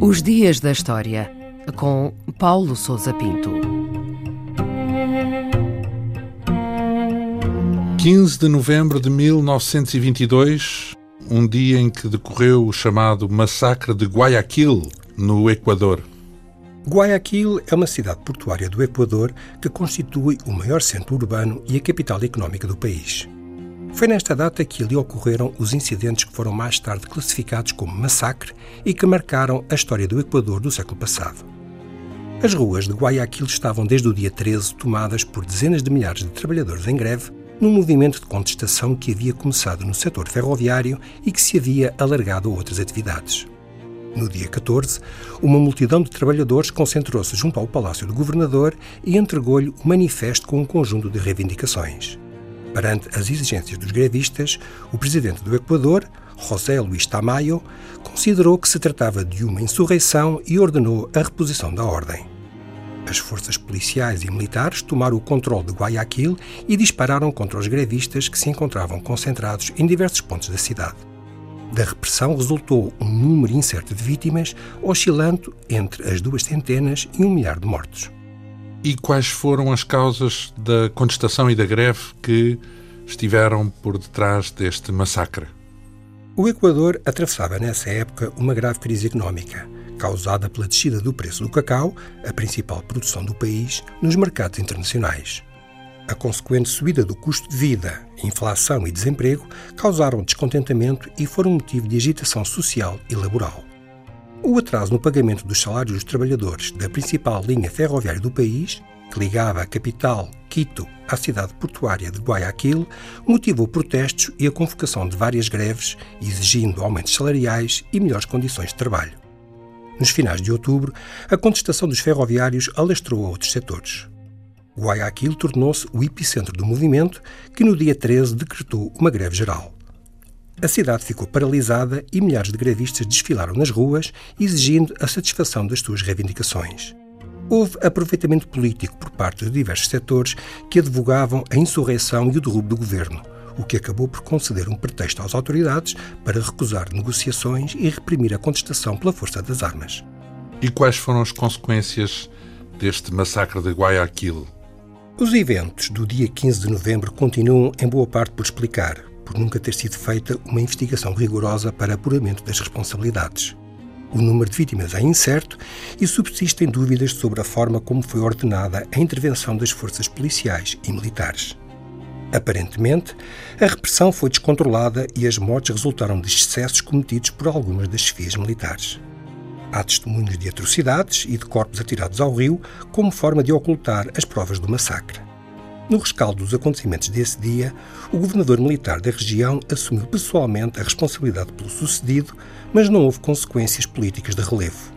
Os Dias da História, com Paulo Souza Pinto. 15 de novembro de 1922, um dia em que decorreu o chamado Massacre de Guayaquil, no Equador. Guayaquil é uma cidade portuária do Equador que constitui o maior centro urbano e a capital económica do país. Foi nesta data que ali ocorreram os incidentes que foram mais tarde classificados como massacre e que marcaram a história do Equador do século passado. As ruas de Guayaquil estavam desde o dia 13 tomadas por dezenas de milhares de trabalhadores em greve num movimento de contestação que havia começado no setor ferroviário e que se havia alargado a outras atividades. No dia 14, uma multidão de trabalhadores concentrou-se junto ao Palácio do Governador e entregou-lhe o manifesto com um conjunto de reivindicações. Perante as exigências dos grevistas, o presidente do Equador, José Luís Tamayo, considerou que se tratava de uma insurreição e ordenou a reposição da ordem. As forças policiais e militares tomaram o controle de Guayaquil e dispararam contra os grevistas que se encontravam concentrados em diversos pontos da cidade. Da repressão resultou um número incerto de vítimas, oscilando entre as duas centenas e um milhar de mortos. E quais foram as causas da contestação e da greve que estiveram por detrás deste massacre? O Equador atravessava nessa época uma grave crise económica, causada pela descida do preço do cacau, a principal produção do país, nos mercados internacionais. A consequente subida do custo de vida, inflação e desemprego causaram descontentamento e foram motivo de agitação social e laboral. O atraso no pagamento dos salários dos trabalhadores da principal linha ferroviária do país, que ligava a capital, Quito, à cidade portuária de Guayaquil, motivou protestos e a convocação de várias greves, exigindo aumentos salariais e melhores condições de trabalho. Nos finais de outubro, a contestação dos ferroviários alastrou a outros setores. Guayaquil tornou-se o epicentro do movimento, que no dia 13 decretou uma greve geral. A cidade ficou paralisada e milhares de grevistas desfilaram nas ruas, exigindo a satisfação das suas reivindicações. Houve aproveitamento político por parte de diversos setores que advogavam a insurreição e o derrubo do governo, o que acabou por conceder um pretexto às autoridades para recusar negociações e reprimir a contestação pela força das armas. E quais foram as consequências deste massacre de Guayaquil? Os eventos do dia 15 de novembro continuam, em boa parte, por explicar, por nunca ter sido feita uma investigação rigorosa para apuramento das responsabilidades. O número de vítimas é incerto e subsistem dúvidas sobre a forma como foi ordenada a intervenção das forças policiais e militares. Aparentemente, a repressão foi descontrolada e as mortes resultaram de excessos cometidos por algumas das chefias militares. Há testemunhos de atrocidades e de corpos atirados ao rio como forma de ocultar as provas do massacre. No rescaldo dos acontecimentos desse dia, o governador militar da região assumiu pessoalmente a responsabilidade pelo sucedido, mas não houve consequências políticas de relevo.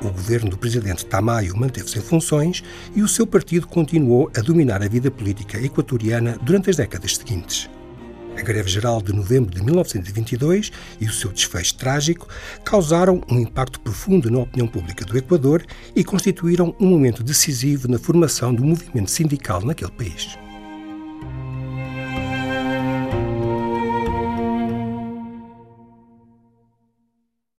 O governo do presidente Tamayo manteve-se em funções e o seu partido continuou a dominar a vida política equatoriana durante as décadas seguintes. A greve geral de novembro de 1922 e o seu desfecho trágico causaram um impacto profundo na opinião pública do Equador e constituíram um momento decisivo na formação do movimento sindical naquele país.